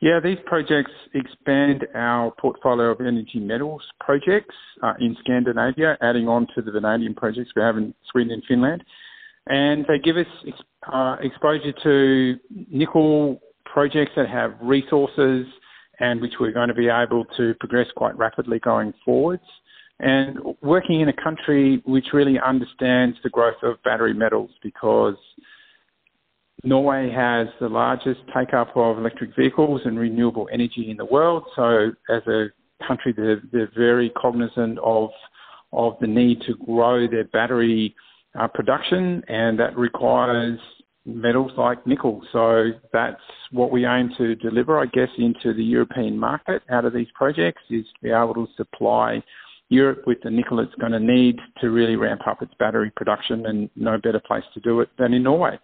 Yeah, these projects expand our portfolio of energy metals projects uh, in Scandinavia, adding on to the vanadium projects we have in Sweden and Finland. And they give us uh, exposure to nickel projects that have resources and which we're going to be able to progress quite rapidly going forwards. And working in a country which really understands the growth of battery metals because Norway has the largest take up of electric vehicles and renewable energy in the world. So as a country, they're, they're very cognizant of of the need to grow their battery uh, production, and that requires metals like nickel. So that's what we aim to deliver, I guess, into the European market out of these projects is to be able to supply Europe with the nickel it's going to need to really ramp up its battery production and no better place to do it than in Norway.